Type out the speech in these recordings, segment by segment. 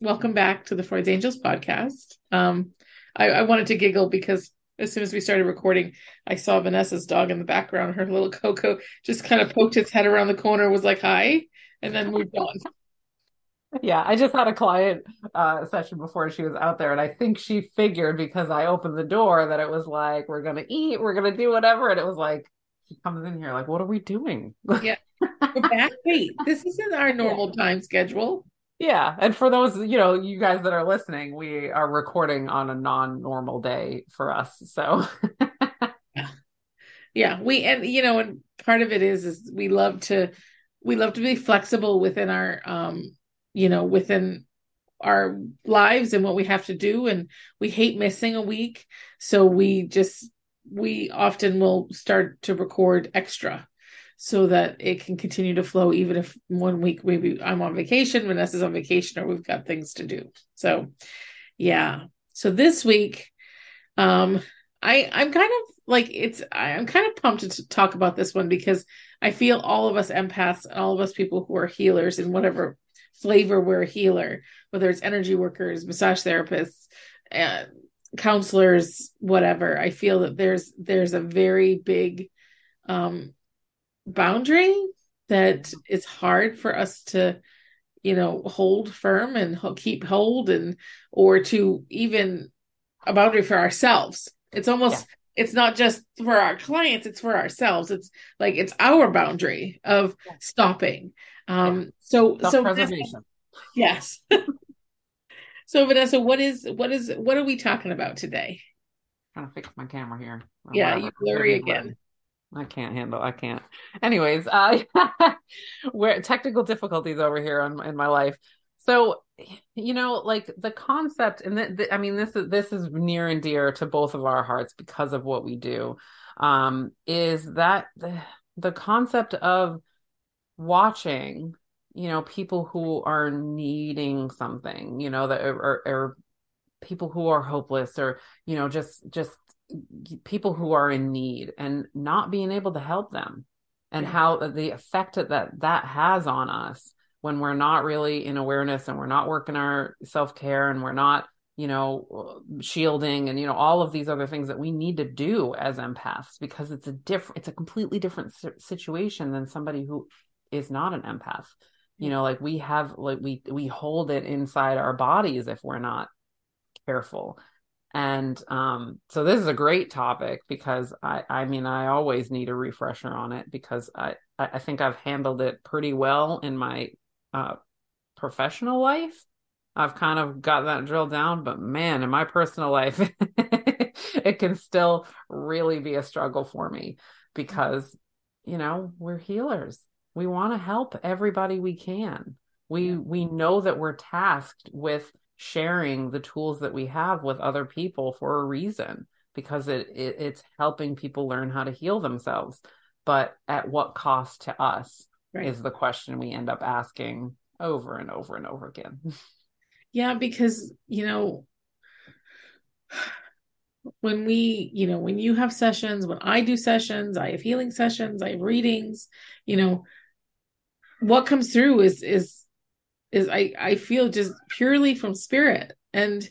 Welcome back to the Freud's Angels podcast. Um, I, I, wanted to giggle because as soon as we started recording, I saw Vanessa's dog in the background. Her little Coco just kind of poked its head around the corner, was like, hi, and then moved on. Yeah, I just had a client uh, session before she was out there, and I think she figured because I opened the door that it was like, we're going to eat, we're going to do whatever. And it was like, she comes in here, like, what are we doing? Yeah. back. Wait, this isn't our normal time schedule. Yeah. And for those, you know, you guys that are listening, we are recording on a non normal day for us. So, yeah. We, and, you know, and part of it is, is we love to, we love to be flexible within our, um, you know, within our lives and what we have to do. And we hate missing a week. So we just, we often will start to record extra so that it can continue to flow even if one week maybe I'm on vacation, Vanessa's on vacation, or we've got things to do. So yeah. So this week, um, I I'm kind of like it's I'm kind of pumped to talk about this one because I feel all of us empaths and all of us people who are healers in whatever flavor we're a healer, whether it's energy workers, massage therapists, uh, counselors, whatever. I feel that there's there's a very big um boundary that is hard for us to you know hold firm and keep hold and or to even a boundary for ourselves. It's almost yeah. it's not just for our clients it's for ourselves. It's like it's our boundary of yeah. stopping. Um yeah. so so Vanessa, yes. So vanessa what is what is what are we talking about today? Trying to fix my camera here. Yeah you blurry again I can't handle. I can't. Anyways, uh, where technical difficulties over here in, in my life. So, you know, like the concept, and the, the, I mean, this is this is near and dear to both of our hearts because of what we do. Um, is that the, the concept of watching, you know, people who are needing something, you know, that or, or people who are hopeless, or you know, just just people who are in need and not being able to help them and how the effect that that has on us when we're not really in awareness and we're not working our self-care and we're not you know shielding and you know all of these other things that we need to do as empaths because it's a different it's a completely different situation than somebody who is not an empath. You know like we have like we we hold it inside our bodies if we're not careful and um, so this is a great topic because I, I mean, I always need a refresher on it because I, I think I've handled it pretty well in my uh, professional life. I've kind of got that drilled down, but man, in my personal life, it can still really be a struggle for me because, you know, we're healers. We want to help everybody we can. We yeah. we know that we're tasked with sharing the tools that we have with other people for a reason because it, it it's helping people learn how to heal themselves but at what cost to us right. is the question we end up asking over and over and over again yeah because you know when we you know when you have sessions when i do sessions i have healing sessions i have readings you know what comes through is is is I I feel just purely from spirit and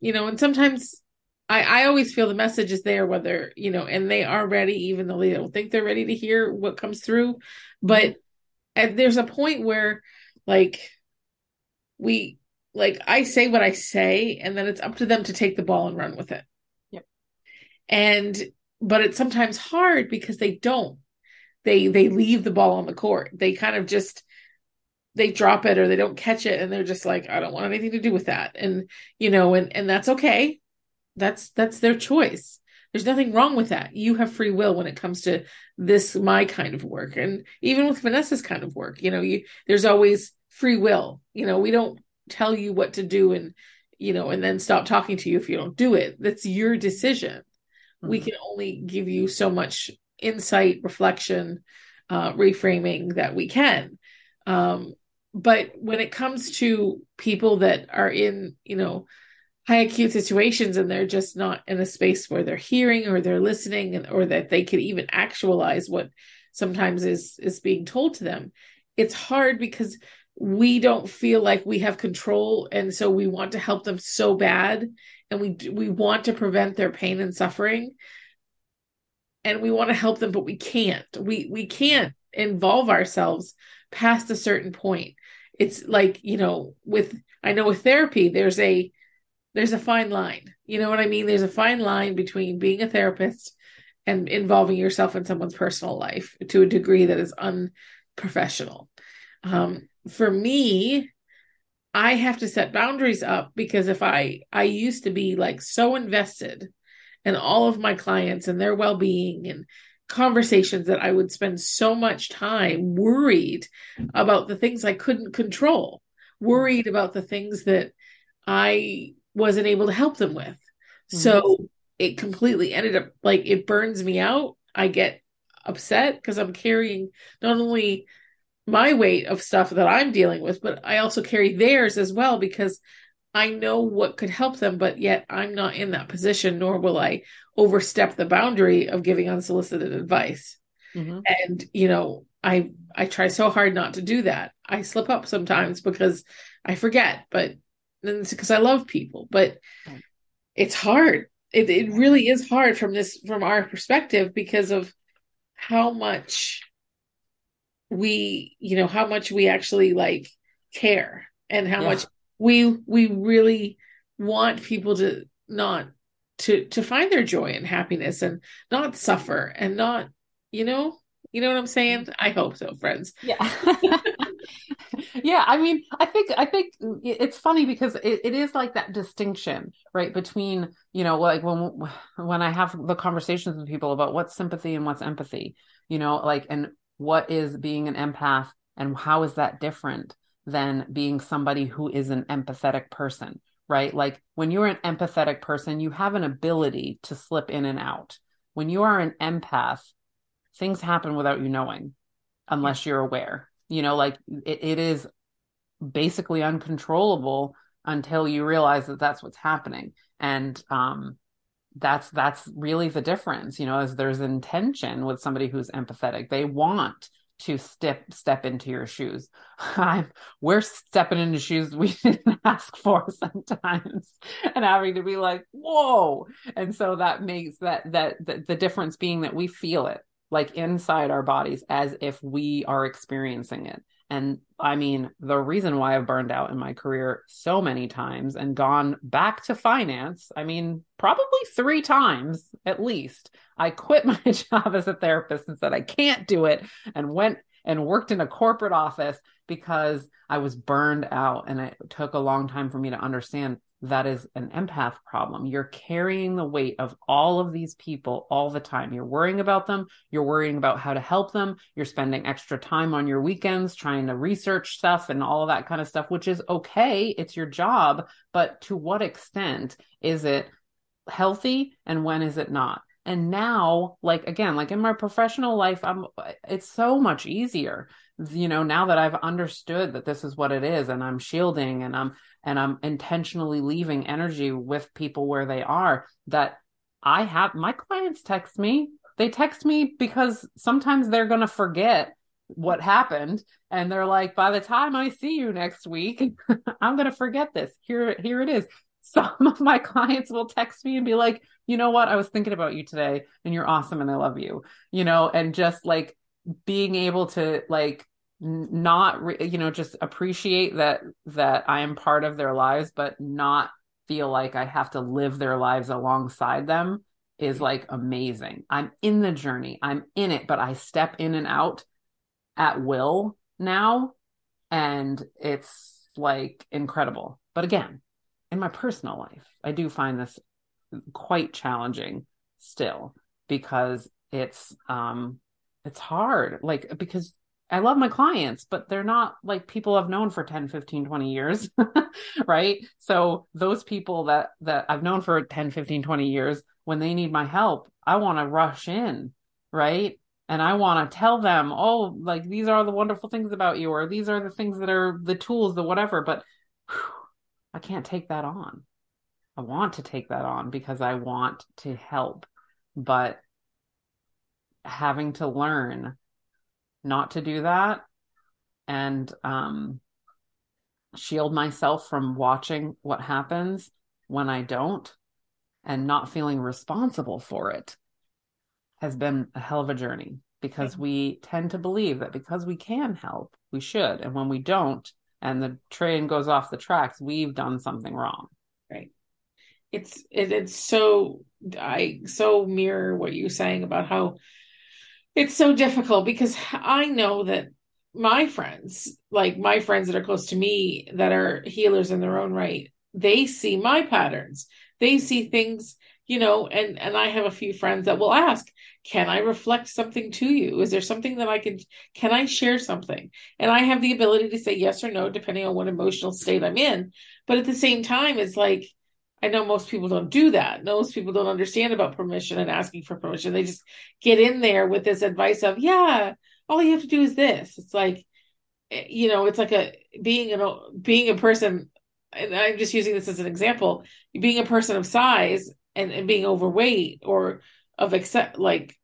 you know and sometimes I I always feel the message is there whether you know and they are ready even though they don't think they're ready to hear what comes through mm-hmm. but and there's a point where like we like I say what I say and then it's up to them to take the ball and run with it. Yep. And but it's sometimes hard because they don't. They they leave the ball on the court. They kind of just they drop it or they don't catch it and they're just like i don't want anything to do with that. And you know and and that's okay. That's that's their choice. There's nothing wrong with that. You have free will when it comes to this my kind of work and even with vanessa's kind of work you know you there's always free will. You know we don't tell you what to do and you know and then stop talking to you if you don't do it. That's your decision. Mm-hmm. we can only give you so much insight reflection uh, reframing that we can. Um, but when it comes to people that are in you know high acute situations and they're just not in a space where they're hearing or they're listening and, or that they can even actualize what sometimes is is being told to them it's hard because we don't feel like we have control. And so we want to help them so bad and we we want to prevent their pain and suffering. And we want to help them but we can't. We we can't involve ourselves past a certain point it's like you know with i know with therapy there's a there's a fine line. You know what i mean? There's a fine line between being a therapist and involving yourself in someone's personal life to a degree that is unprofessional. Um, for me i have to set boundaries up because if i i used to be like so invested in all of my clients and their well-being and conversations that i would spend so much time worried about the things i couldn't control worried about the things that i wasn't able to help them with mm-hmm. so it completely ended up like it burns me out i get upset because i'm carrying not only my weight of stuff that I'm dealing with, but I also carry theirs as well because I know what could help them, but yet I'm not in that position, nor will I overstep the boundary of giving unsolicited advice. Mm-hmm. And, you know, I I try so hard not to do that. I slip up sometimes because I forget, but it's because I love people. But it's hard. It it really is hard from this from our perspective because of how much we you know how much we actually like care and how yeah. much we we really want people to not to to find their joy and happiness and not suffer and not you know you know what i'm saying? I hope so friends. Yeah. Yeah i mean i think i think it's funny because it, it is like that distinction right between you know like when when i have the conversations with people about what's sympathy and what's empathy you know like and what is being an empath and how is that different than being somebody who is an empathetic person right? Like when you're an empathetic person you have an ability to slip in and out. When you are an empath things happen without you knowing unless you're aware. You know like it, it is basically uncontrollable until you realize that that's what's happening. And um that's that's really the difference you know as there's intention with somebody who's empathetic. They want to step step into your shoes. I'm, we're stepping into shoes we didn't ask for sometimes and having to be like whoa. And so that makes that that the, the difference being that we feel it like inside our bodies as if we are experiencing it and I mean, the reason why I've burned out in my career so many times and gone back to finance, I mean, probably three times at least. I quit my job as a therapist and said, I can't do it, and went and worked in a corporate office because I was burned out. And it took a long time for me to understand that is an empath problem. You're carrying the weight of all of these people all the time. You're worrying about them. You're worrying about how to help them. You're spending extra time on your weekends trying to research stuff and all of that kind of stuff, which is okay. It's your job. But to what extent is it healthy and when is it not? And now, like again, like in my professional life, I'm it's so much easier you know now that i've understood that this is what it is and i'm shielding and i'm and I'm intentionally leaving energy with people where they are that I have my clients text me. They text me because sometimes they're going to forget what happened and they're like by the time I see you next week I'm going to forget this. Here here it is. Some of my clients will text me and be like, "You know what? I was thinking about you today and you're awesome and I love you." You know, and just like being able to like not re- you know just appreciate that that I am part of their lives but not feel like I have to live their lives alongside them is like amazing. I'm in the journey. I'm in it, but I step in and out at will now and it's like incredible. But again, in my personal life, I do find this quite challenging still because it's um it's hard like because I love my clients, but they're not like people I've known for 10, 15, 20 years, right? So those people that that I've known for 10, 15, 20 years, when they need my help, I want to rush in, right? And I want to tell them, "Oh, like these are the wonderful things about you or these are the things that are the tools, the whatever." But whew, I can't take that on. I want to take that on because I want to help, but having to learn not to do that and um, shield myself from watching what happens when I don't and not feeling responsible for it has been a hell of a journey because we tend to believe that because we can help, we should. And when we don't, and the train goes off the tracks, we've done something wrong. Right. It's it, it's so I so mirror what you're saying about how it's so difficult because I know that my friends, like my friends that are close to me that are healers in their own right, they see my patterns. They see things, you know, and and I have a few friends that will ask, "Can I reflect something to you? Is there something that I could can I share something?" And I have the ability to say yes or no depending on what emotional state I'm in. But at the same time, it's like I know most people don't do that. Most people don't understand about permission and asking for permission. They just get in there with this advice of, yeah, all you have to do is this. It's like, eh, you know, it's like a being a being a person, and I'm just using this as an example, being a person of size and, and being overweight or of accept like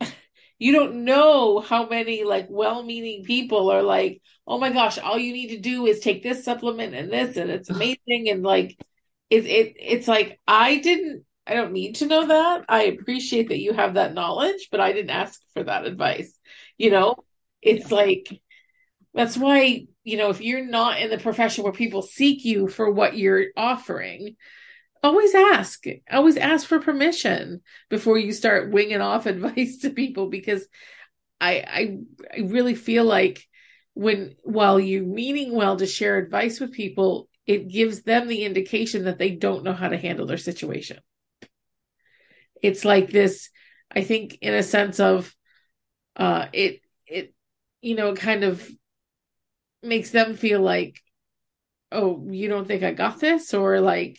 you don't know how many like well-meaning people are like, oh my gosh, all you need to do is take this supplement and this, and it's amazing, and like it, it it's like I didn't I don't need to know that. I appreciate that you have that knowledge, but I didn't ask for that advice. You know, it's yeah. like that's why, you know, if you're not in the profession where people seek you for what you're offering, always ask. Always ask for permission before you start winging off advice to people because I I I really feel like when while you meaning well to share advice with people, it gives them the indication that they don't know how to handle their situation. It's like this, I think, in a sense of uh it it you know kind of makes them feel like, oh, you don't think I got this? Or like,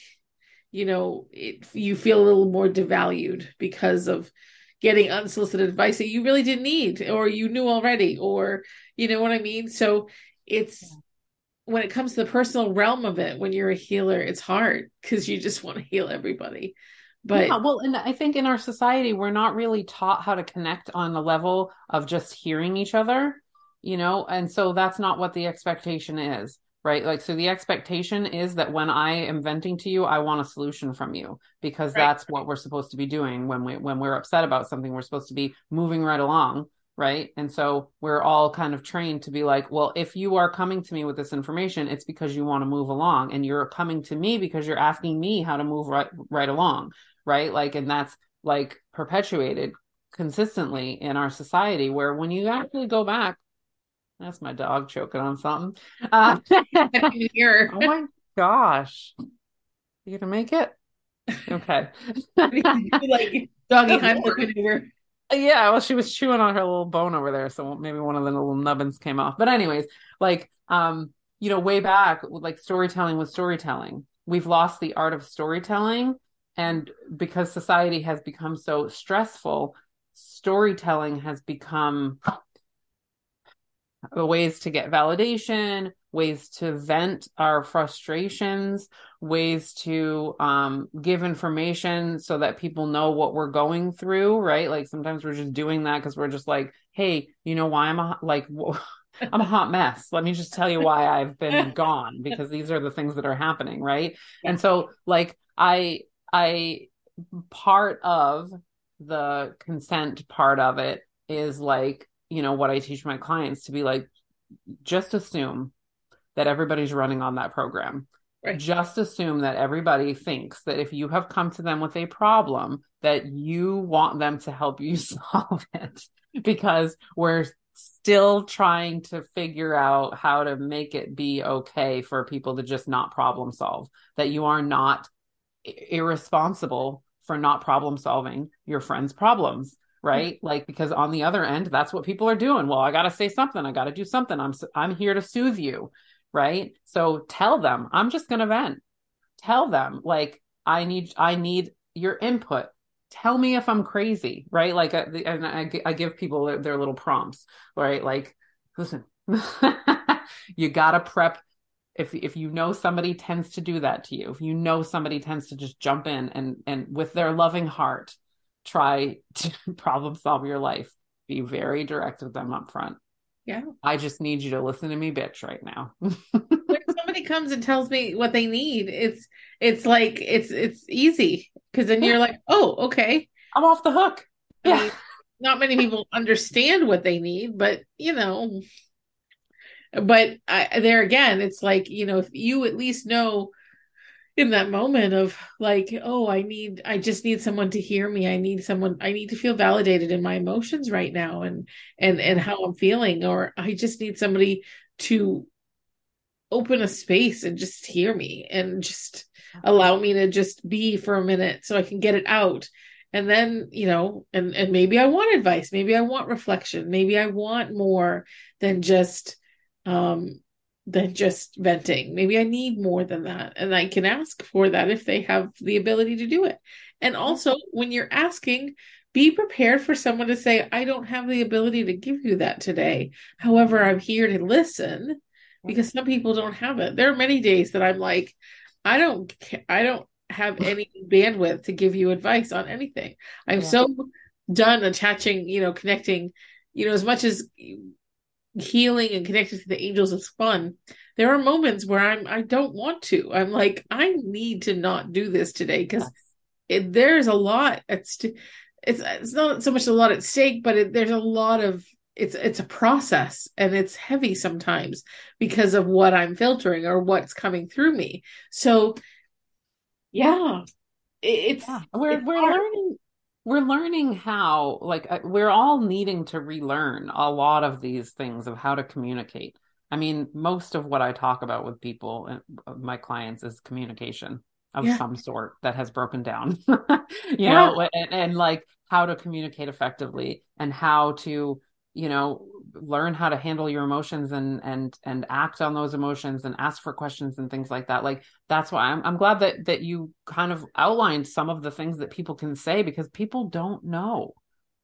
you know, it you feel a little more devalued because of getting unsolicited advice that you really didn't need or you knew already, or you know what I mean? So it's when it comes to the personal realm of it, when you're a healer, it's hard because you just want to heal everybody. But yeah, well, and I think in our society, we're not really taught how to connect on the level of just hearing each other, you know, and so that's not what the expectation is, right? Like, so the expectation is that when I am venting to you, I want a solution from you because right. that's what we're supposed to be doing when we when we're upset about something. We're supposed to be moving right along right? And so we're all kind of trained to be like well if you are coming to me with this information it's because you want to move along and you're coming to me because you're asking me how to move right right along right? Like and that's like perpetuated consistently in our society where when you actually go back that's my dog choking on something. Uh, oh my gosh. You gonna make it? Okay. Like doggy Heimlich maneuver yeah, well, she was chewing on her little bone over there, so maybe one of the little nubbins came off. But anyways, like um, you know, way back, like storytelling was storytelling. We've lost the art of storytelling, and because society has become so stressful, storytelling has become ways to get validation, ways to vent our frustrations, ways to um, give information so that people know what we're going through, right? Like sometimes we're just doing that because we're just like, hey, you know why I'm a, like, I'm a hot mess. Let me just tell you why I've been gone because these are the things that are happening, right? Yeah. And so, like, I, I, part of the consent part of it is like, you know, what I teach my clients to be like, just assume that everybody's running on that program. Right. Just assume that everybody thinks that if you have come to them with a problem, that you want them to help you solve it because we're still trying to figure out how to make it be okay for people to just not problem solve, that you are not irresponsible for not problem solving your friends' problems right? Like because on the other end, that's what people are doing. Well, I got to say something. I got to do something. I'm I'm here to soothe you, right? So tell them, I'm just going to vent. Tell them like I need I need your input. Tell me if I'm crazy, right? Like uh, and I, I give people their, their little prompts, right? Like listen, you got to prep if if you know somebody tends to do that to you if you know somebody tends to just jump in and and with their loving heart try to problem solve your life be very direct with them up front yeah. I just need you to listen to me bitch right now. When somebody comes and tells me what they need it's it's like it's it's easy. Because then you're like oh okay. I'm off the hook. I yeah. mean, not many people understand what they need but you know. But I, there again it's like you know if you at least know in that moment of like oh i need i just need someone to hear me. I need someone i need to feel validated in my emotions right now and and and how i'm feeling. Or i just need somebody to open a space and just hear me and just allow me to just be for a minute so i can get it out. And then you know and and maybe i want advice. Maybe i want reflection. Maybe i want more than just um, than just venting. Maybe I need more than that. And I can ask for that if they have the ability to do it. And mm-hmm. also, when you're asking, be prepared for someone to say, I don't have the ability to give you that today. However, I'm here to listen because some people don't have it. There are many days that I'm like, I don't, I don't have any bandwidth to give you advice on anything. I'm yeah. so done attaching, you know, connecting, you know, as much as healing and connected to the angels is fun there are moments where i'm i don't want to i'm like i need to not do this today because there's a lot at st- it's it's not so much a lot at stake but it, there's a lot of it's it's a process and it's heavy sometimes because of what i'm filtering or what's coming through me so yeah it's yeah. we're it's we're hard. learning we're learning how like uh, we're all needing to relearn a lot of these things of how to communicate i mean most of what i talk about with people and uh, my clients is communication of yeah. some sort that has broken down you yeah. know and, and like how to communicate effectively and how to you know learn how to handle your emotions and and and act on those emotions and ask for questions and things like that. Like that's why I'm, I'm glad that that you kind of outlined some of the things that people can say because people don't know.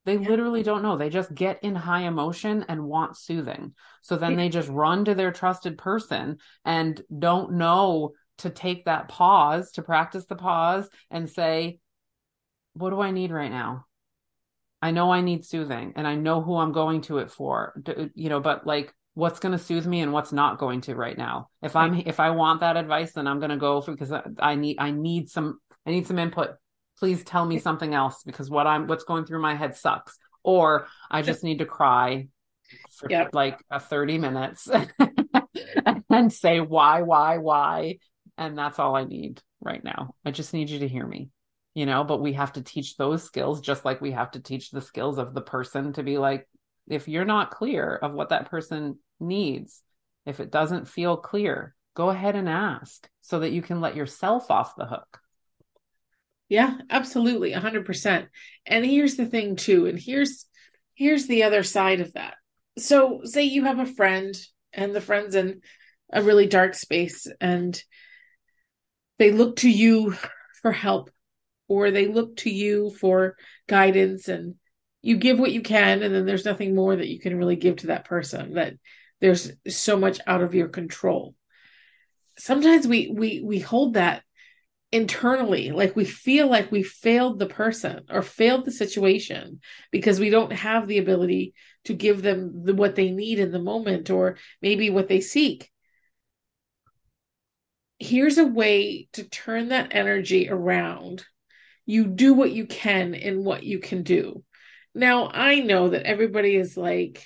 They yeah. literally don't know. They just get in high emotion and want soothing. So then they just run to their trusted person and don't know to take that pause to practice the pause and say what do i need right now I know I need soothing and I know who I'm going to it for, you know, but like what's going to soothe me and what's not going to right now. If I'm, if I want that advice, then I'm going to go for, because I need, I need some, I need some input. Please tell me something else because what I'm, what's going through my head sucks. Or I just need to cry for yep. like a 30 minutes and say why, why, why. And that's all I need right now. I just need you to hear me you know but we have to teach those skills just like we have to teach the skills of the person to be like if you're not clear of what that person needs if it doesn't feel clear go ahead and ask so that you can let yourself off the hook. Yeah absolutely 100% and here's the thing too and here's here's the other side of that. So say you have a friend and the friend's in a really dark space and they look to you for help or they look to you for guidance and you give what you can and then there's nothing more that you can really give to that person that there's so much out of your control. Sometimes we we we hold that internally like we feel like we failed the person or failed the situation because we don't have the ability to give them the, what they need in the moment or maybe what they seek. Here's a way to turn that energy around you do what you can in what you can do. Now, I know that everybody is like,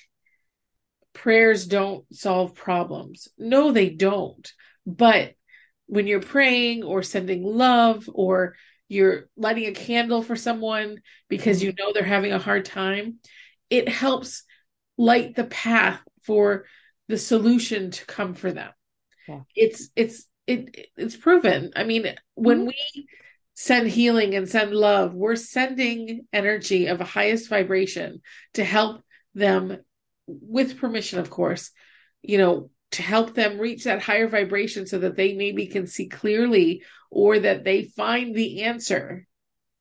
prayers don't solve problems. No, they don't. But when you're praying or sending love or you're lighting a candle for someone because you know they're having a hard time, it helps light the path for the solution to come for them. Yeah. It's it's it it's proven. I mean, when mm-hmm. we send healing and send love. We're sending energy of a highest vibration to help them, with permission, of course, you know, to help them reach that higher vibration so that they maybe can see clearly or that they find the answer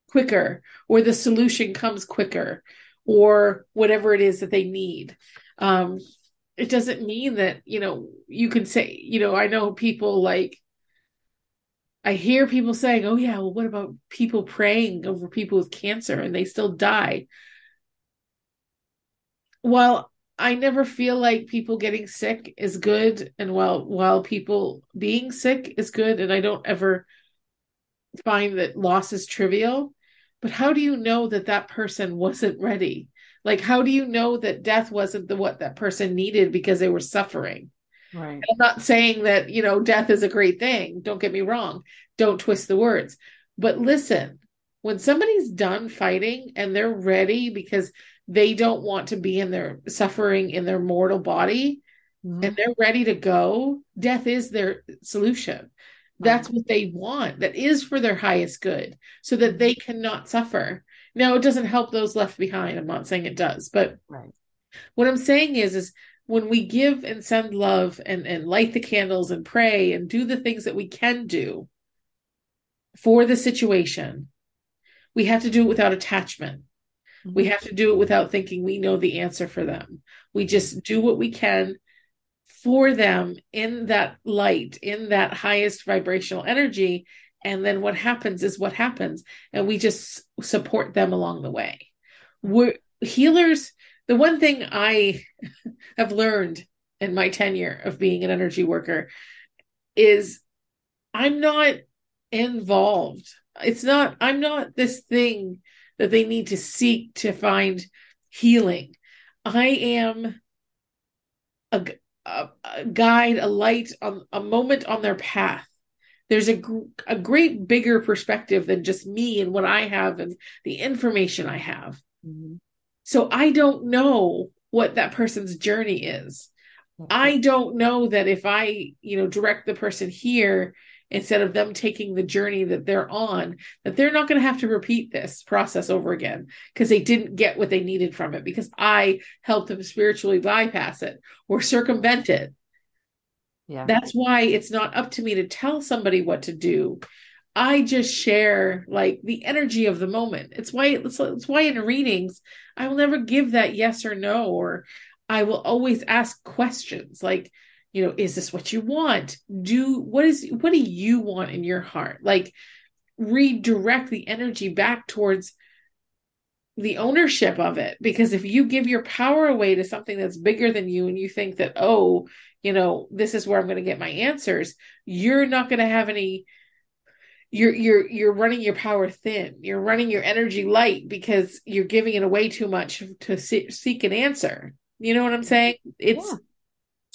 quicker or the solution comes quicker or whatever it is that they need. Um, it doesn't mean that, you know, you can say, you know, I know people like, I hear people saying, oh, yeah, well, what about people praying over people with cancer and they still die? While I never feel like people getting sick is good, and while while people being sick is good, and I don't ever find that loss is trivial, but how do you know that that person wasn't ready? Like, how do you know that death wasn't the what that person needed because they were suffering? Right. I'm not saying that, you know, death is a great thing. Don't get me wrong. Don't twist the words. But listen, when somebody's done fighting and they're ready because they don't want to be in their suffering in their mortal body mm-hmm. and they're ready to go, death is their solution. That's what they want. That is for their highest good so that they cannot suffer. Now, it doesn't help those left behind. I'm not saying it does, but right. what I'm saying is, is when we give and send love and, and light the candles and pray and do the things that we can do for the situation, we have to do it without attachment. Mm-hmm. We have to do it without thinking we know the answer for them. We just do what we can for them in that light, in that highest vibrational energy. And then what happens is what happens. And we just support them along the way. We're healers the one thing I have learned in my tenure of being an energy worker is I'm not involved. It's not, I'm not this thing that they need to seek to find healing. I am a, a, a guide, a light, a, a moment on their path. There's a, a great bigger perspective than just me and what I have and the information I have. Mm-hmm. So I don't know what that person's journey is. I don't know that if I, you know, direct the person here instead of them taking the journey that they're on, that they're not going to have to repeat this process over again because they didn't get what they needed from it because I helped them spiritually bypass it or circumvent it. Yeah. That's why it's not up to me to tell somebody what to do. I just share like the energy of the moment. It's why it's, it's why in readings I will never give that yes or no or I will always ask questions like you know is this what you want? Do what is what do you want in your heart? Like redirect the energy back towards the ownership of it because if you give your power away to something that's bigger than you and you think that oh you know this is where i'm going to get my answers you're not going to have any you're you're you're running your power thin. You're running your energy light because you're giving it away too much to see, seek an answer. You know what i'm saying? It's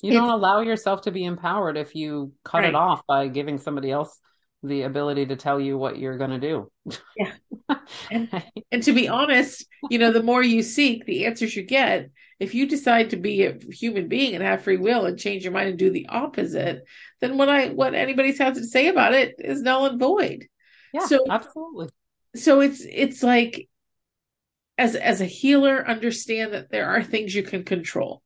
yeah. you don't allow yourself to be empowered if you cut right. it off by giving somebody else the ability to tell you what you're going to do. Yeah. And, and to be honest you know the more you seek the answers you get if you decide to be a human being and have free will and change your mind and do the opposite, then what I what anybody has to say about it is null and void. Yeah, so absolutely. So it's it's like as as a healer, understand that there are things you can control.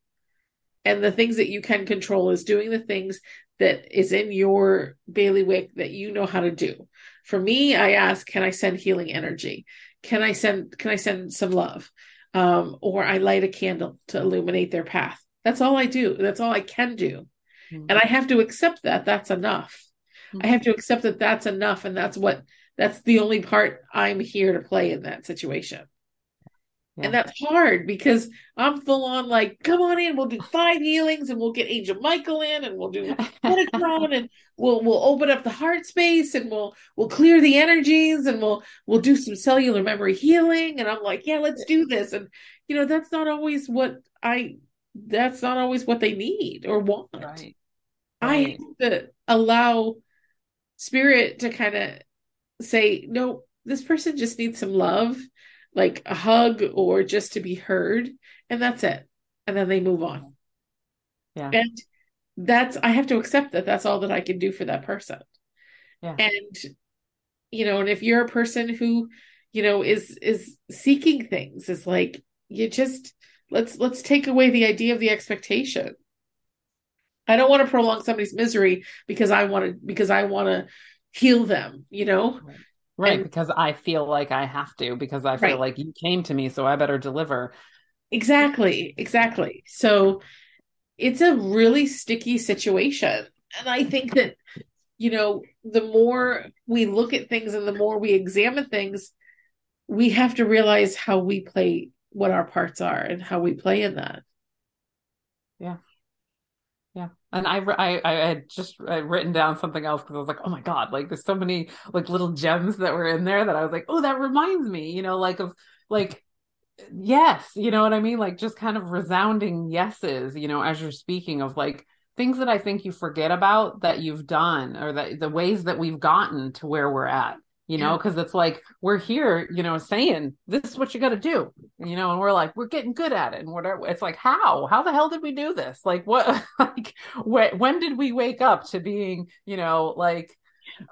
And the things that you can control is doing the things that is in your bailiwick that you know how to do. For me, I ask, can I send healing energy? Can I send can I send some love? Um, or I light a candle to illuminate their path. That's all I do. That's all I can do. Mm-hmm. And I have to accept that that's enough. Mm-hmm. I have to accept that that's enough. And that's what, that's the only part I'm here to play in that situation. Yeah. And that's hard because I'm full on like, come on in, we'll do five healings and we'll get Angel Michael in and we'll do Metatron and we'll we'll open up the heart space and we'll we'll clear the energies and we'll we'll do some cellular memory healing. And I'm like, yeah, let's do this. And you know, that's not always what I that's not always what they need or want. Right. Right. I have to allow spirit to kind of say, no, this person just needs some love like a hug or just to be heard and that's it. And then they move on. Yeah. And that's i have to accept that that's all that i can do for that person. Yeah. And you know and if you're a person who you know is is seeking things is like you just let's let's take away the idea of the expectation. I don't want to prolong somebody's misery because i want to because i want to heal them you know? Right, right. And, because i feel like i have to because i feel right. like you came to me so i better deliver exactly exactly so it's a really sticky situation and i think that you know the more we look at things and the more we examine things we have to realize how we play what our parts are and how we play in that yeah yeah. And i i i had just uh, written down something else because i was like oh my god like there's so many like little gems that were in there that i was like oh that reminds me you know like of like yes you know what i mean? Like just kind of resounding yeses you know as you're speaking of like things that i think you forget about that you've done or that the ways that we've gotten to where we're at you know, because it's like we're here, you know, saying this is what you got to do, you know, and we're like we're getting good at it, and whatever. It's like how how the hell did we do this? Like what like when when did we wake up to being, you know, like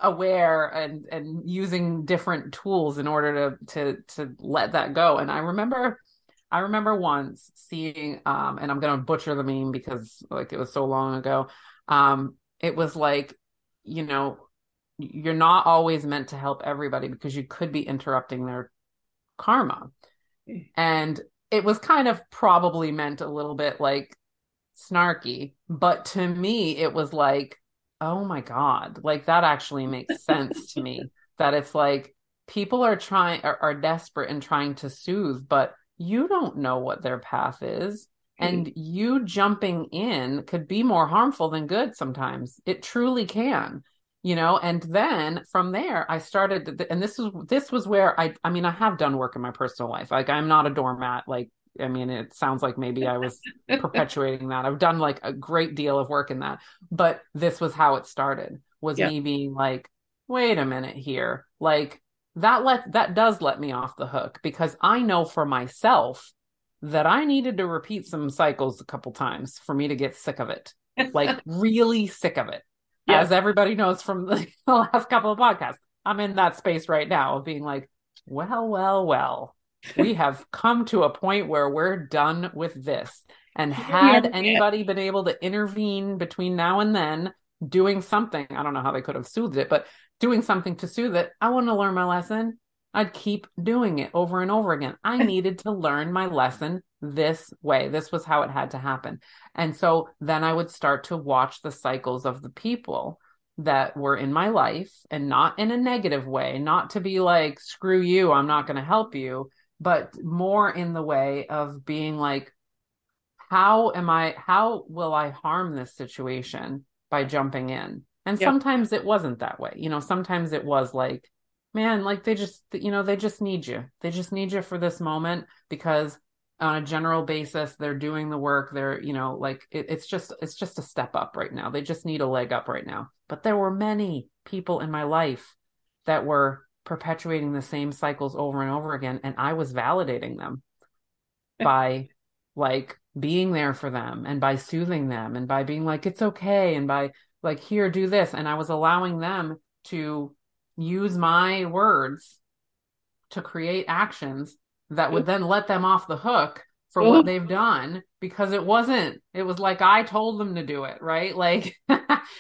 aware and and using different tools in order to to to let that go? And I remember. I remember once seeing, um, and I'm going to butcher the meme because like it was so long ago. Um, it was like, you know, you're not always meant to help everybody because you could be interrupting their karma. And it was kind of probably meant a little bit like snarky, but to me, it was like, oh my God, like that actually makes sense to me. That it's like people are trying, are, are desperate and trying to soothe, but you don't know what their path is. And you jumping in could be more harmful than good sometimes. It truly can you know and then from there i started and this was this was where i i mean i have done work in my personal life. Like i'm not a doormat. Like i mean it sounds like maybe i was perpetuating that. I've done like a great deal of work in that but this was how it started was me being like wait a minute here. Like that let that does let me off the hook because i know for myself that i needed to repeat some cycles a couple times for me to get sick of it. Like really sick of it as everybody knows from the, the last couple of podcasts, I'm in that space right now of being like, well, well, well, we have come to a point where we're done with this. And had anybody been able to intervene between now and then, doing something, I don't know how they could have soothed it, but doing something to soothe it, I want to learn my lesson. I'd keep doing it over and over again. I needed to learn my lesson this way. This was how it had to happen. And so then I would start to watch the cycles of the people that were in my life and not in a negative way, not to be like, screw you, I'm not going to help you, but more in the way of being like, how am I, how will I harm this situation by jumping in? And yep. sometimes it wasn't that way. You know, sometimes it was like, man, like they just, you know, they just need you. They just need you for this moment because on a general basis they're doing the work they're you know like it, it's just it's just a step up right now. They just need a leg up right now. But there were many people in my life that were perpetuating the same cycles over and over again and i was validating them by like being there for them and by soothing them and by being like it's okay and by like here do this. And i was allowing them to use my words to create actions that would then let them off the hook for what they've done because it wasn't it was like i told them to do it right? Like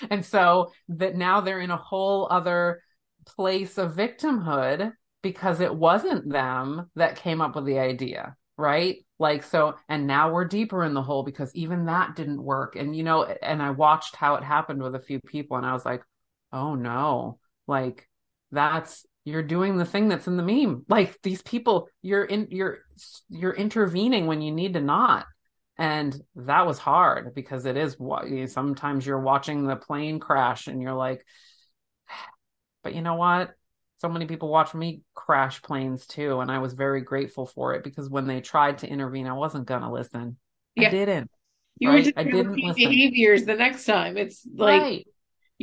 and so that now they're in a whole other place of victimhood because it wasn't them that came up with the idea right? Like so and now we're deeper in the hole because even that didn't work. And you know and i watched how it happened with a few people and i was like oh no like that's you're doing the thing that's in the meme like these people you're in you're you're intervening when you need to not and that was hard because it is what you know, sometimes you're watching the plane crash and you're like but you know what so many people watch me crash planes too and i was very grateful for it because when they tried to intervene i wasn't gonna listen yeah. i didn't you right? were just I didn't behaviors the next time it's like right.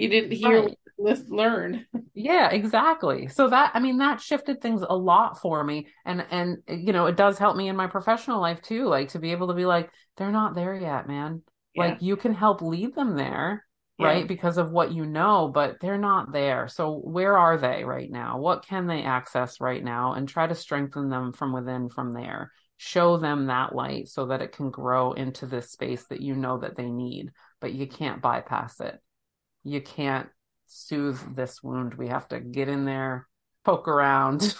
You didn't hear right let's learn yeah exactly so that i mean that shifted things a lot for me and and you know it does help me in my professional life too like to be able to be like they're not there yet man yeah. like you can help lead them there Yeah. right? Because of what you know, but they're not there. So where are they right now? What can they access right now? And try to strengthen them from within from there. Show them that light so that it can grow into this space that you know that they need, but you can't bypass it. You can't soothe this wound. We have to get in there, poke around,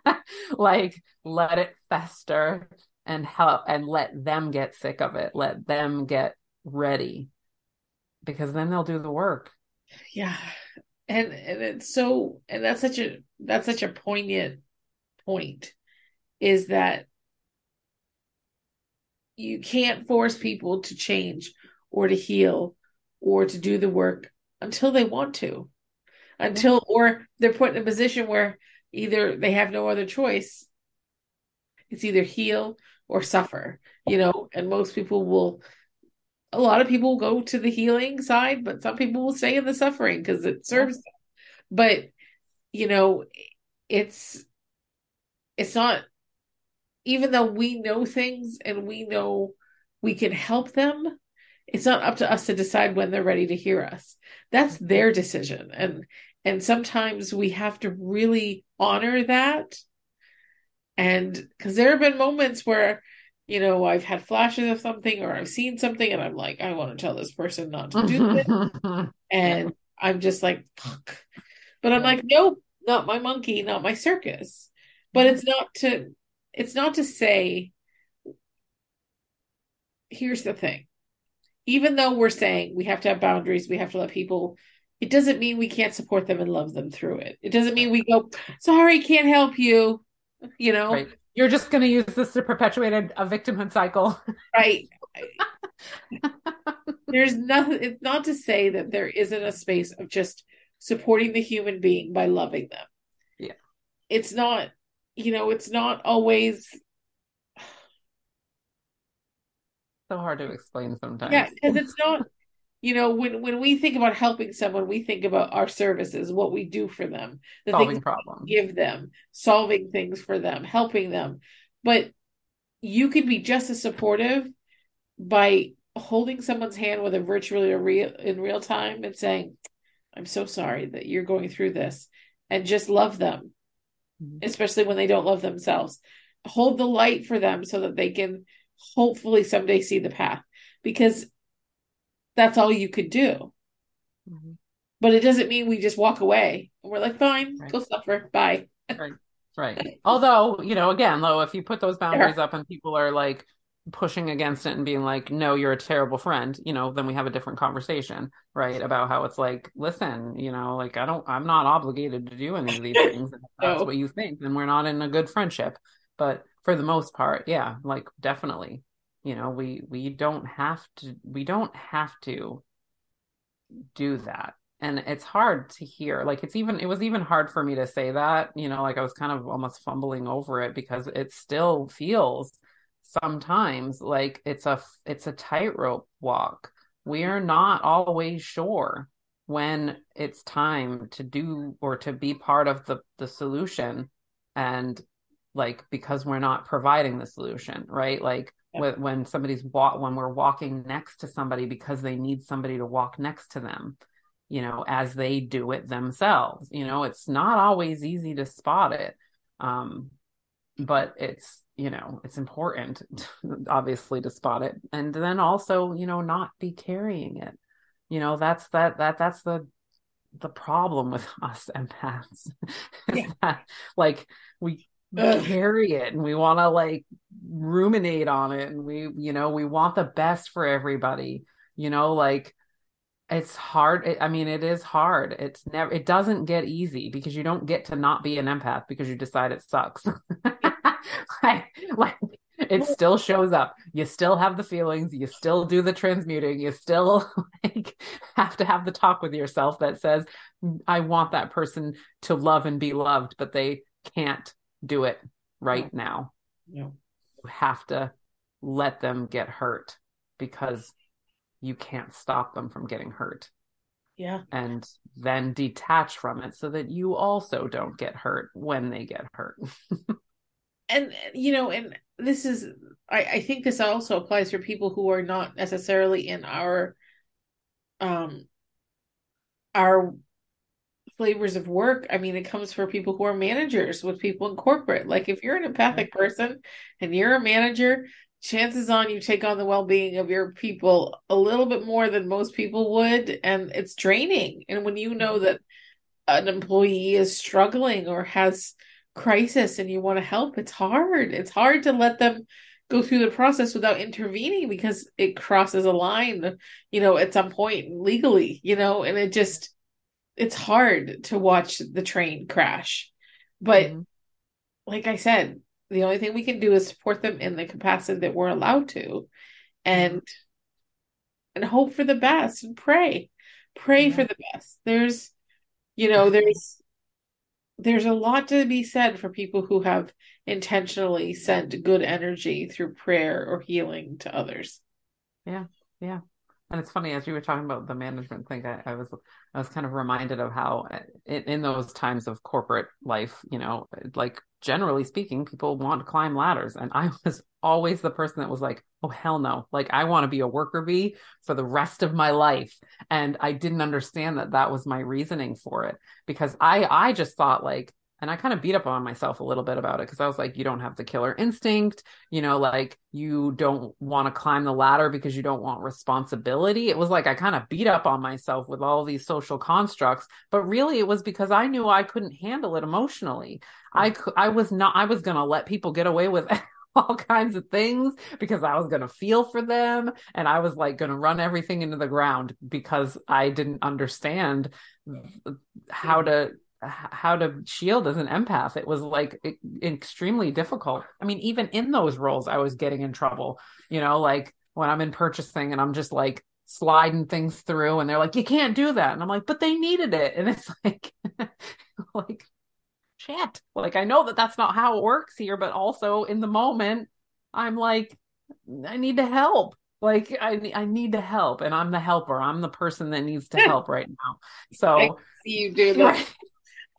like let it fester and help and let them get sick of it. Let them get ready because then they'll do the work. Yeah. And and it's so and that's such a that's such a poignant point is that you can't force people to change or to heal or to do the work until they want to. Mm-hmm. Until or they're put in a position where either they have no other choice. It's either heal or suffer, you know, and most people will a lot of people go to the healing side, but some people will stay in the suffering because it serves them. But you know, it's it's not even though we know things and we know we can help them, it's not up to us to decide when they're ready to hear us. That's their decision. And and sometimes we have to really honor that. And because there have been moments where you know, I've had flashes of something or I've seen something and I'm like, I want to tell this person not to do this. and I'm just like, fuck. But I'm like, nope, not my monkey, not my circus. But it's not to it's not to say here's the thing. Even though we're saying we have to have boundaries, we have to let people it doesn't mean we can't support them and love them through it. It doesn't mean we go, sorry, can't help you. You know, right you're just going to use this to perpetuate a, a victimhood cycle. right. There's nothing, it's not to say that there isn't a space of just supporting the human being by loving them. Yeah. It's not, you know, it's not always so hard to explain sometimes. Yeah, because it's not you know when when we think about helping someone we think about our services what we do for them the solving things problems give them solving things for them helping them but you can be just as supportive by holding someone's hand whether virtually or real in real time and saying i'm so sorry that you're going through this and just love them mm-hmm. especially when they don't love themselves hold the light for them so that they can hopefully someday see the path because that's all you could do. Mm-hmm. But it doesn't mean we just walk away and we're like, fine, right. go suffer. Bye. right. Right. Although, you know, again, though, if you put those boundaries sure. up and people are like pushing against it and being like, no, you're a terrible friend, you know, then we have a different conversation, right? About how it's like, listen, you know, like I don't, I'm not obligated to do any of these things. If that's what you think, then we're not in a good friendship. But for the most part, yeah, like definitely. You know we we don't have to we don't have to do that. And it's hard to hear like it's even it was even hard for me to say that you know like i was kind of almost fumbling over it because it still feels sometimes like it's a it's a tightrope walk. We are not always sure when it's time to do or to be part of the the solution. And like because we're not providing the solution right? Like when, when somebody's walk when we're walking next to somebody because they need somebody to walk next to them you know as they do it themselves you know? It's not always easy to spot it um but it's you know it's important obviously to spot it. And then also you know not be carrying it. You know that's that that that's the the problem with us empaths yeah. that, like we carry it and we want to like ruminate on it and we you know we want the best for everybody you know like it's hard it, i mean it is hard. It's never it doesn't get easy because you don't get to not be an empath because you decide it sucks. Like, like it still shows up. You still have the feelings. You still do the transmuting. You still like have to have the talk with yourself that says mm, i want that person to love and be loved but they can't do it right now. Yeah. You have to let them get hurt because you can't stop them from getting hurt. Yeah. And then detach from it so that you also don't get hurt when they get hurt. and you know, and this is I, I think this also applies for people who are not necessarily in our um our flavors of work. I mean, it comes for people who are managers with people in corporate. Like if you're an empathic mm-hmm. person and you're a manager, chances on you take on the well-being of your people a little bit more than most people would and it's draining. And when you know mm-hmm. that an employee is struggling or has crisis and you want to help, it's hard. It's hard to let them go through the process without intervening because it crosses a line, you know, at some point legally, you know, and it just it's hard to watch the train crash. But mm-hmm. like I said, the only thing we can do is support them in the capacity that we're allowed to and mm-hmm. and hope for the best and pray. Pray yeah. for the best. There's you know, there's there's a lot to be said for people who have intentionally sent good energy through prayer or healing to others. Yeah. Yeah. And it's funny as you were talking about the management thing, I, I was I was kind of reminded of how uh, in, in, those times of corporate life, you know, like generally speaking, people want to climb ladders, and I was always the person that was like, "Oh hell no!" Like I want to be a worker bee for the rest of my life, and I didn't understand that that was my reasoning for it because I I just thought like and I kind of beat up on myself a little bit about it because I was like, you don't have the killer instinct, you know, like you don't want to climb the ladder because you don't want responsibility. It was like I kind of beat up on myself with all these social constructs, but really it was because I knew I couldn't handle it emotionally. I mm. I was not I was going to let people get away with all kinds of things because I was going to feel for them and I was like going to run everything into the ground because I didn't understand how mm. to how to shield as an empath. It was like extremely difficult. I mean even in those roles i was getting in trouble you know like when i'm in purchasing and i'm just like sliding things through and they're like you can't do that. And i'm like but they needed it. And it's like like shit. Like i know that that's not how it works here but also in the moment i'm like i need to help. Like I I need to help and I'm the helper. I'm the person that needs to help right now. So see you do that.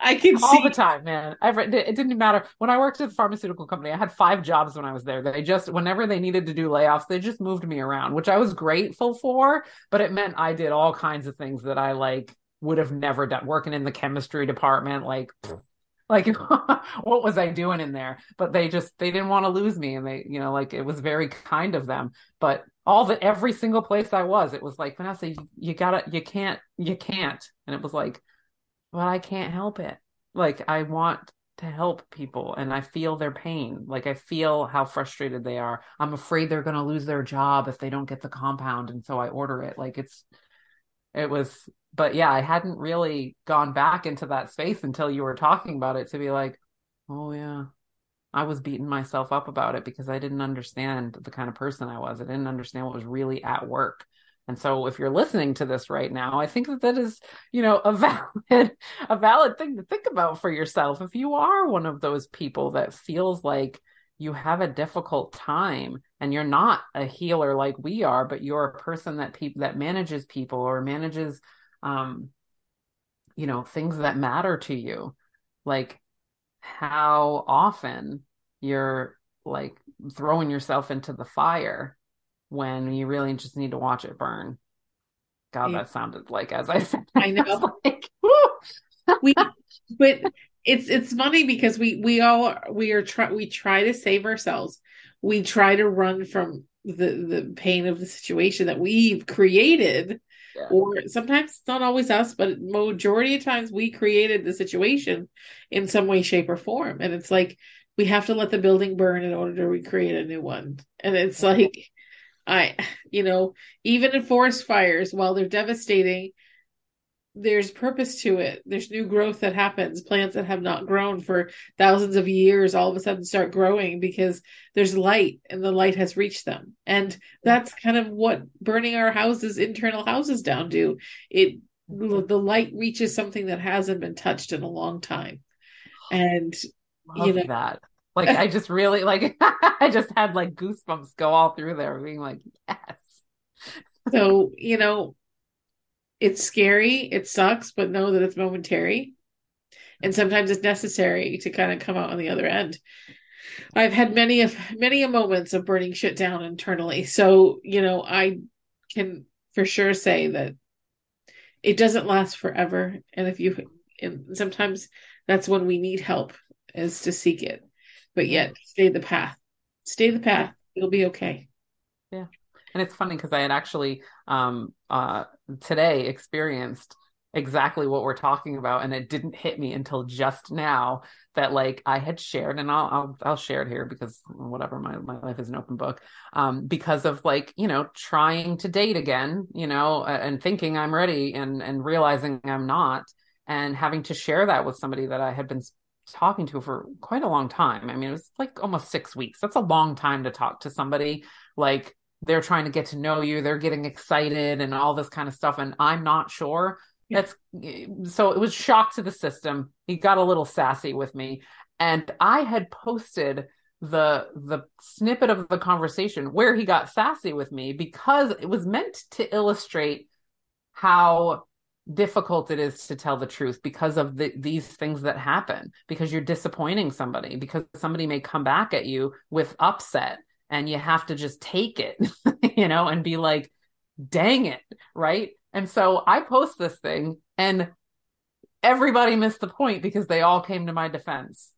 I can all see the time, man. I've it didn't matter when I worked at the pharmaceutical company. I had five jobs when I was there. They just whenever they needed to do layoffs, they just moved me around, which I was grateful for. But it meant I did all kinds of things that I like would have never done. Working in the chemistry department, like like what was I doing in there? But they just they didn't want to lose me, and they you know like it was very kind of them. But all the every single place I was, it was like Vanessa, you, you gotta you can't you can't, and it was like but I can't help it. Like I want to help people and I feel their pain. Like I feel how frustrated they are. I'm afraid they're going to lose their job if they don't get the compound and so I order it. Like it's it was but yeah, I hadn't really gone back into that space until you were talking about it to be like, "Oh yeah, I was beating myself up about it because I didn't understand the kind of person I was. I didn't understand what was really at work. And so if you're listening to this right now, I think that that is, you know, a valid a valid thing to think about for yourself if you are one of those people that feels like you have a difficult time and you're not a healer like we are, but you're a person that people that manages people or manages um you know, things that matter to you. Like how often you're like throwing yourself into the fire when you really just need to watch it burn. God, yeah. that sounded like as I said. I know. like, we, but it's it's funny because we we all we are try we try to save ourselves. We try to run from the the pain of the situation that we've created. Yeah. Or sometimes it's not always us, but majority of times we created the situation in some way, shape, or form. And it's like we have to let the building burn in order to recreate a new one. And it's like I, you know, even in forest fires, while they're devastating, there's purpose to it. There's new growth that happens. Plants that have not grown for thousands of years all of a sudden start growing because there's light and the light has reached them. And that's kind of what burning our houses, internal houses down do. It the light reaches something that hasn't been touched in a long time. And Love you know that. Like I just really like I just had like goosebumps go all through there being like, yes. So, you know, it's scary, it sucks, but know that it's momentary. And sometimes it's necessary to kind of come out on the other end. I've had many of many a moments of burning shit down internally. So, you know, I can for sure say that it doesn't last forever. And if you, and sometimes that's when we need help is to seek it, but yet stay the path, stay the path. You'll be okay. Yeah. And it's funny because I had actually um, uh, today experienced exactly what we're talking about and it didn't hit me until just now that like i had shared and i'll i'll, I'll share it here because whatever my, my life is an open book um because of like you know trying to date again you know and thinking i'm ready and and realizing i'm not and having to share that with somebody that i had been talking to for quite a long time. I mean it was like almost six weeks. That's a long time to talk to somebody. Like they're trying to get to know you. They're getting excited and all this kind of stuff and i'm not sure. That's so it was shock to the system. He got a little sassy with me, and I had posted the the snippet of the conversation where he got sassy with me because it was meant to illustrate how difficult it is to tell the truth because of the, these things that happen because you're disappointing somebody because somebody may come back at you with upset and you have to just take it you know and be like dang it right and so I post this thing and everybody missed the point because they all came to my defense.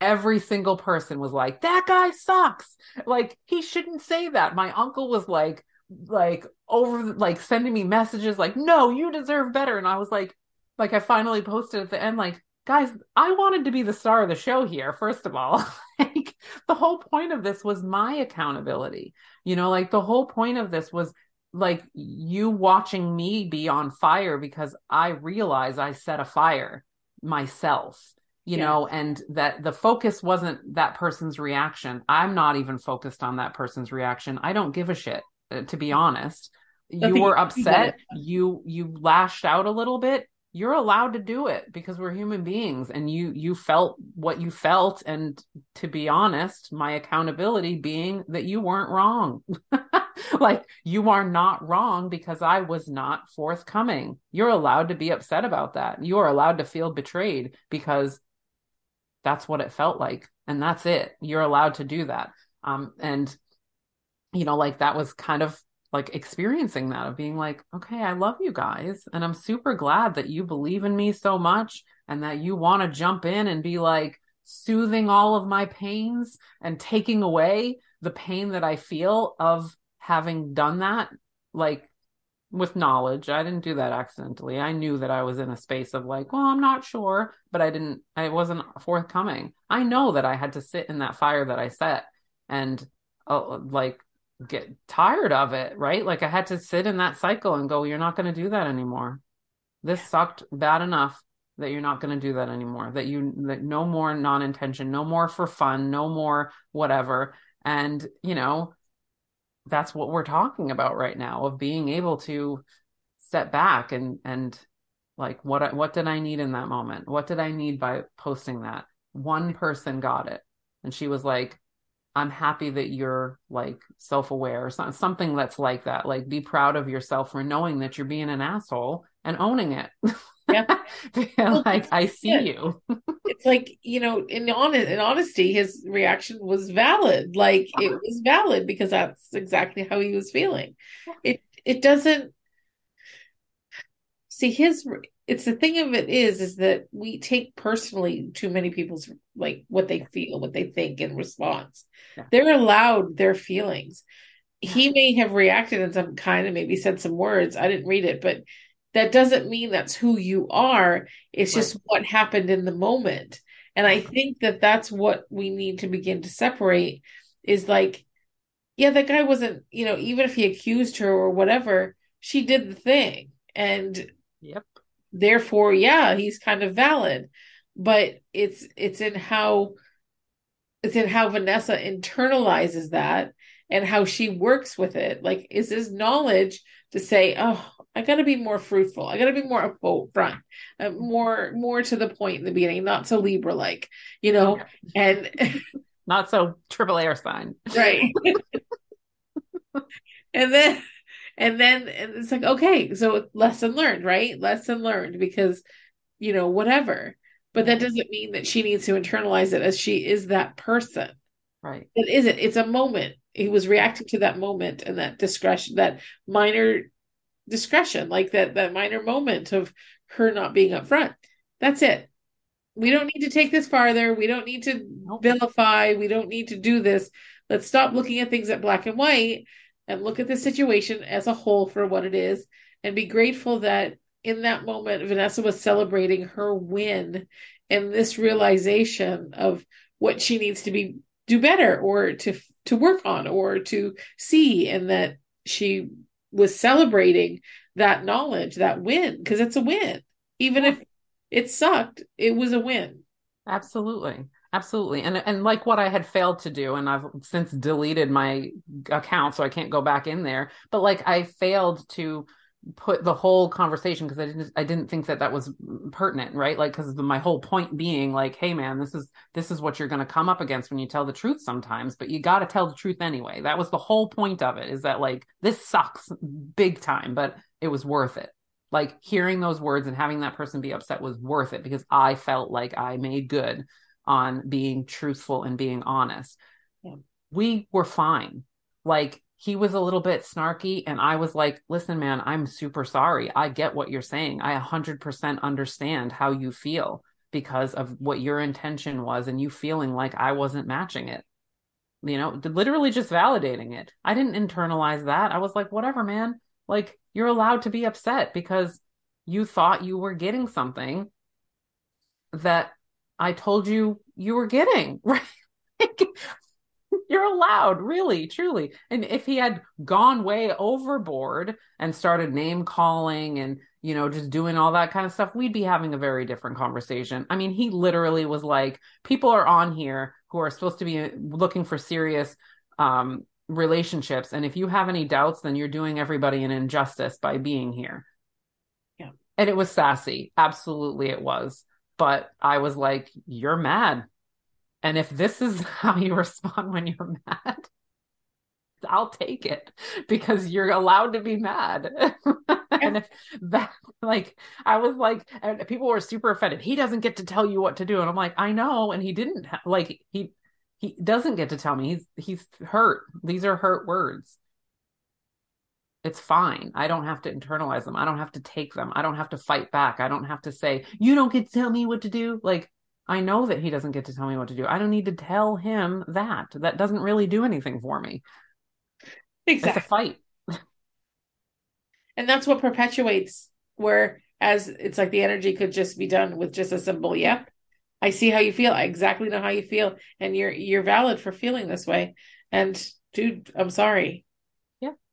Every single person was like, that guy sucks. Like, he shouldn't say that. My uncle was like, like over like sending me messages like no you deserve better and i was like like i finally posted at the end like guys i wanted to be the star of the show here first of all like the whole point of this was my accountability you know like the whole point of this was like you watching me be on fire because I realize I set a fire myself, you yeah. know, and that the focus wasn't that person's reaction. I'm not even focused on that person's reaction. I don't give a shit, to be honest. You were upset. You you lashed out a little bit you're allowed to do it because we're human beings and you you felt what you felt. And to be honest my accountability being that you weren't wrong. Like you are not wrong because i was not forthcoming. You're allowed to be upset about that. You are allowed to feel betrayed because that's what it felt like. And that's it. You're allowed to do that. Um and you know like that was kind of like experiencing that of being like, okay, I love you guys. And I'm super glad that you believe in me so much and that you want to jump in and be like soothing all of my pains and taking away the pain that I feel of having done that. Like with knowledge, I didn't do that accidentally. I knew that I was in a space of like, well, I'm not sure, but I didn't, I wasn't forthcoming. I know that I had to sit in that fire that I set and uh, like get tired of it, right? Like I had to sit in that cycle and go, you're not going to do that anymore. This sucked bad enough that you're not going to do that anymore. That you that no more non-intention, no more for fun, no more whatever. And, you know, that's what we're talking about right now of being able to step back and and like what what did I need in that moment? What did I need by posting that? One person got it. And she was like, I'm happy that you're like self aware or something that's like that. Like be proud of yourself for knowing that you're being an asshole and owning it. Yeah. like I see you. it's like, you know, in honest in honesty, his reaction was valid. Like uh-huh. it was valid because that's exactly how he was feeling. It it doesn't see his it's the thing of it is is that we take personally too many people's like what they feel what they think in response. Yeah. they're allowed their feelings. Yeah. he may have reacted in some kind and maybe said some words. I didn't read it but that doesn't mean that's who you are. It's right. just what happened in the moment. And i mm-hmm. think that that's what we need to begin to separate is like yeah that guy wasn't you know even if he accused her or whatever she did the thing. And yep therefore yeah he's kind of valid. But it's it's in how it's in how vanessa internalizes that and how she works with it. Like is this knowledge to say oh i got to be more fruitful. I got to be more upfront uh, more more to the point in the beginning not so libra like you know? And not so triple air sign right. And then and then it's like okay so lesson learned right lesson learned because you know whatever but that doesn't mean that she needs to internalize it as she is that person right it isn't it's a moment he was reacting to that moment and that discretion that minor discretion, like that that minor moment of her not being upfront. That's it. We don't need to take this farther. We don't need to vilify. We don't need to do this. Let's stop looking at things at black and white and look at the situation as a whole for what it is and be grateful that in that moment Vanessa was celebrating her win and this realization of what she needs to be do better or to to work on or to see and that she was celebrating that knowledge that win because it's a win. Even if it sucked it was a win. Absolutely absolutely and and like what i had failed to do and i've since deleted my account so i can't go back in there but like i failed to put the whole conversation because I didn't I didn't think that that was pertinent, right? Like because my whole point being like, hey man, this is this is what you're going to come up against when you tell the truth sometimes, but you got to tell the truth anyway. That was the whole point of it is that like this sucks big time, but it was worth it. Like hearing those words and having that person be upset was worth it because I felt like I made good on being truthful and being honest. Yeah. We were fine. Like he was a little bit snarky and i was like listen man i'm super sorry i get what you're saying i 100% understand how you feel because of what your intention was and you feeling like i wasn't matching it you know literally just validating it i didn't internalize that i was like whatever man like you're allowed to be upset because you thought you were getting something that i told you you were getting right you're allowed, really, truly. And if he had gone way overboard and started name calling and, you know, just doing all that kind of stuff, we'd be having a very different conversation. I mean, he literally was like, people are on here who are supposed to be looking for serious um, relationships. And if you have any doubts, then you're doing everybody an injustice by being here. Yeah. And it was sassy. Absolutely, it was. But I was like, you're mad and if this is how you respond when you're mad, I'll take it because you're allowed to be mad. and if that, like, I was like, and people were super offended. He doesn't get to tell you what to do. And I'm like, I know. And he didn't, like, he, he doesn't get to tell me. He's, he's hurt. These are hurt words. It's fine. I don't have to internalize them. I don't have to take them. I don't have to fight back. I don't have to say, you don't get to tell me what to do. Like, I know that he doesn't get to tell me what to do. I don't need to tell him that. That doesn't really do anything for me. Exactly. It's a fight. and that's what perpetuates where as it's like the energy could just be done with just a simple yep. I see how you feel. I exactly know how you feel and you're you're valid for feeling this way. And dude, I'm sorry.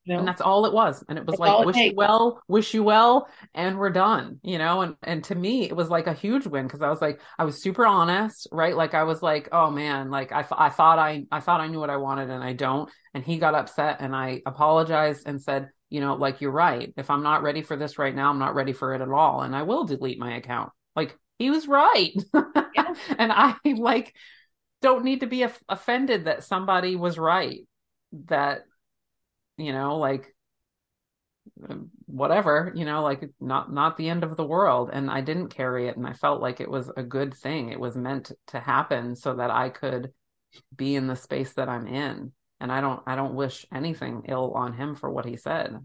You know? And that's all it was. And it was that's like, wish you well, wish you well, and we're done, you know? And and to me, it was like a huge win because I was like, I was super honest, right? Like I was like, oh man, like I, I thought I I thought I knew what I wanted and I don't. And he got upset and I apologized and said, you know, like you're right. If I'm not ready for this right now, I'm not ready for it at all. And I will delete my account. Like he was right. Yeah. and I like don't need to be offended that somebody was right. That you know, like um, whatever, you know, like not not the end of the world and I didn't carry it and I felt like it was a good thing. It was meant to happen so that I could be in the space that I'm in. And I don't I don't wish anything ill on him for what he said.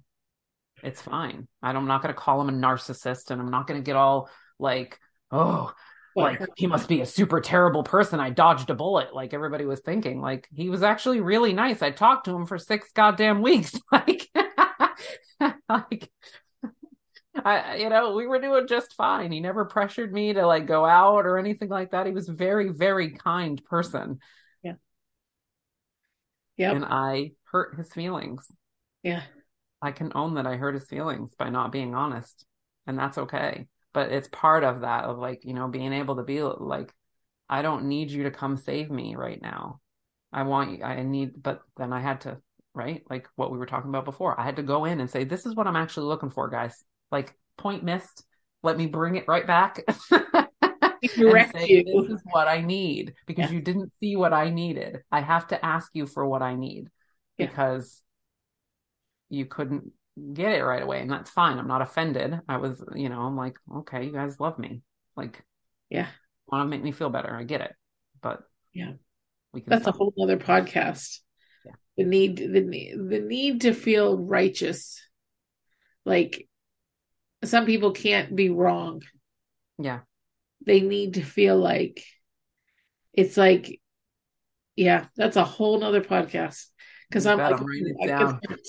It's fine. I'm not going to call him a narcissist and I'm not going to get all like, oh, like he must be a super terrible person. I dodged a bullet, like everybody was thinking. Like he was actually really nice. I talked to him for six goddamn weeks. like, like I, you know, we were doing just fine. He never pressured me to like go out or anything like that. He was very, very kind person. Yeah. Yeah. And I hurt his feelings. Yeah. I can own that I hurt his feelings by not being honest. And that's okay but it's part of that of like you know being able to be like i don't need you to come save me right now i want you i need but then i had to right like what we were talking about before i had to go in and say this is what i'm actually looking for guys like point missed let me bring it right back direct say, you. this is what i need because yeah. you didn't see what i needed i have to ask you for what i need yeah. because you couldn't get it right away and that's fine. I'm not offended. I was you know i'm like okay you guys love me. Like yeah. want to make me feel better. I get it. But yeah. we can that's stop. a whole other podcast. Yeah. The need the, need the need to feel righteous. Like some people can't be wrong. Yeah. They need to feel like it's like, yeah, that's a whole nother podcast. Because I'm like, I'm I, can start,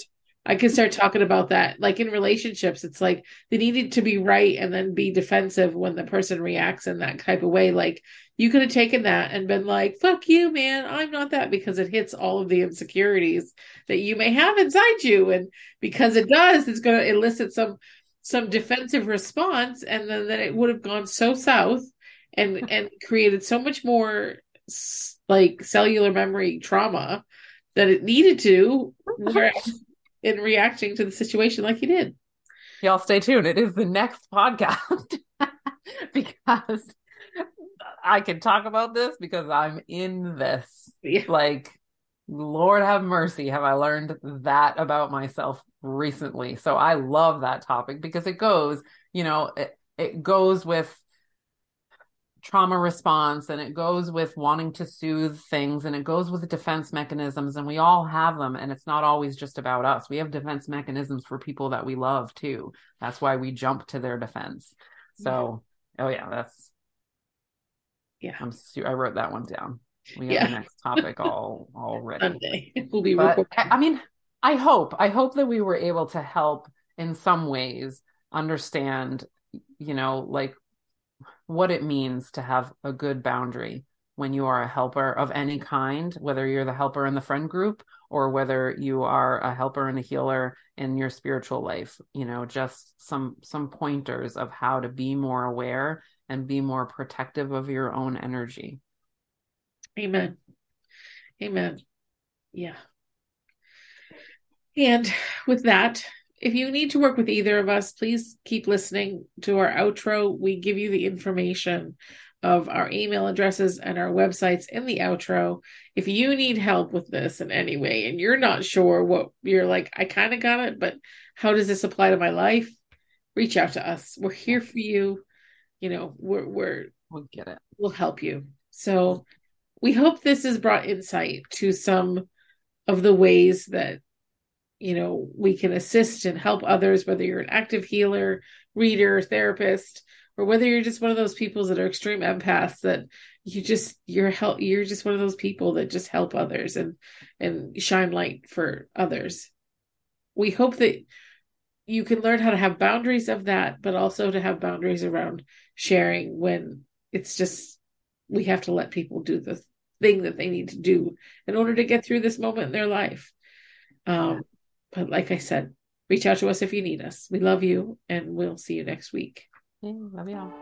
I can start talking about that. Like in relationships, it's like they needed to be right and then be defensive when the person reacts in that type of way. Like you could have taken that and been like, fuck you, man. I'm not that because it hits all of the insecurities that you may have inside you. And because it does, it's going to elicit some some defensive response and then, then it would have gone so south and and created so much more like cellular memory trauma that it needed to in reacting to the situation like he did y'all stay tuned it is the next podcast because i can talk about this because i'm in this yeah. like lord have mercy have i learned that about myself recently. So I love that topic because it goes, you know, it, it goes with trauma response and it goes with wanting to soothe things and it goes with defense mechanisms and we all have them and it's not always just about us. We have defense mechanisms for people that we love too. That's why we jump to their defense. So yeah. oh yeah that's yeah. I'm i wrote that one down. We have yeah. the next topic all already we'll be but, i mean I hope, I hope that we were able to help in some ways understand, you know, like what it means to have a good boundary when you are a helper of any kind, whether you're the helper in the friend group or whether you are a helper and a healer in your spiritual life, you know, just some some pointers of how to be more aware and be more protective of your own energy. Amen. Amen. Yeah. And with that, if you need to work with either of us, please keep listening to our outro. We give you the information of our email addresses and our websites in the outro. If you need help with this in any way and you're not sure what you're like, I kind of got it, but how does this apply to my life? Reach out to us. We're here for you. You know, we're we're we'll get it. We'll help you. So we hope this has brought insight to some of the ways that you know we can assist and help others whether you're an active healer reader therapist or whether you're just one of those people that are extreme empaths that you just you're help you're just one of those people that just help others and and shine light for others. We hope that you can learn how to have boundaries of that but also to have boundaries around sharing when it's just we have to let people do the thing that they need to do in order to get through this moment in their life. Um, but like I said, reach out to us if you need us. We love you and we'll see you next week. Yeah, love y'all.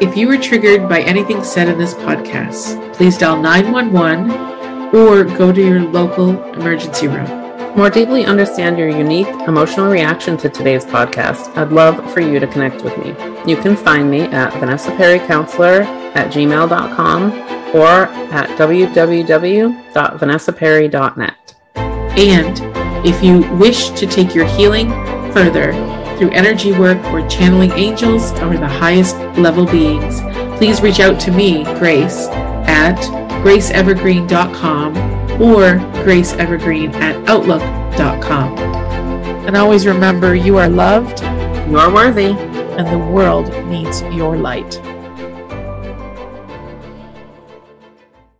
If you were triggered by anything said in this podcast, please dial 911 or go to your local emergency room. More deeply understand your unique emotional reaction to today's podcast, I'd love for you to connect with me. You can find me at Vanessa Perry Counselor at gmail.com or at www.vanessaperry.net. And if you wish to take your healing further through energy work or channeling angels or the highest level beings, please reach out to me, Grace, at graceevergreen.com or graceevergreen at outlook.com. And always remember you are loved, you are worthy, and the world needs your light.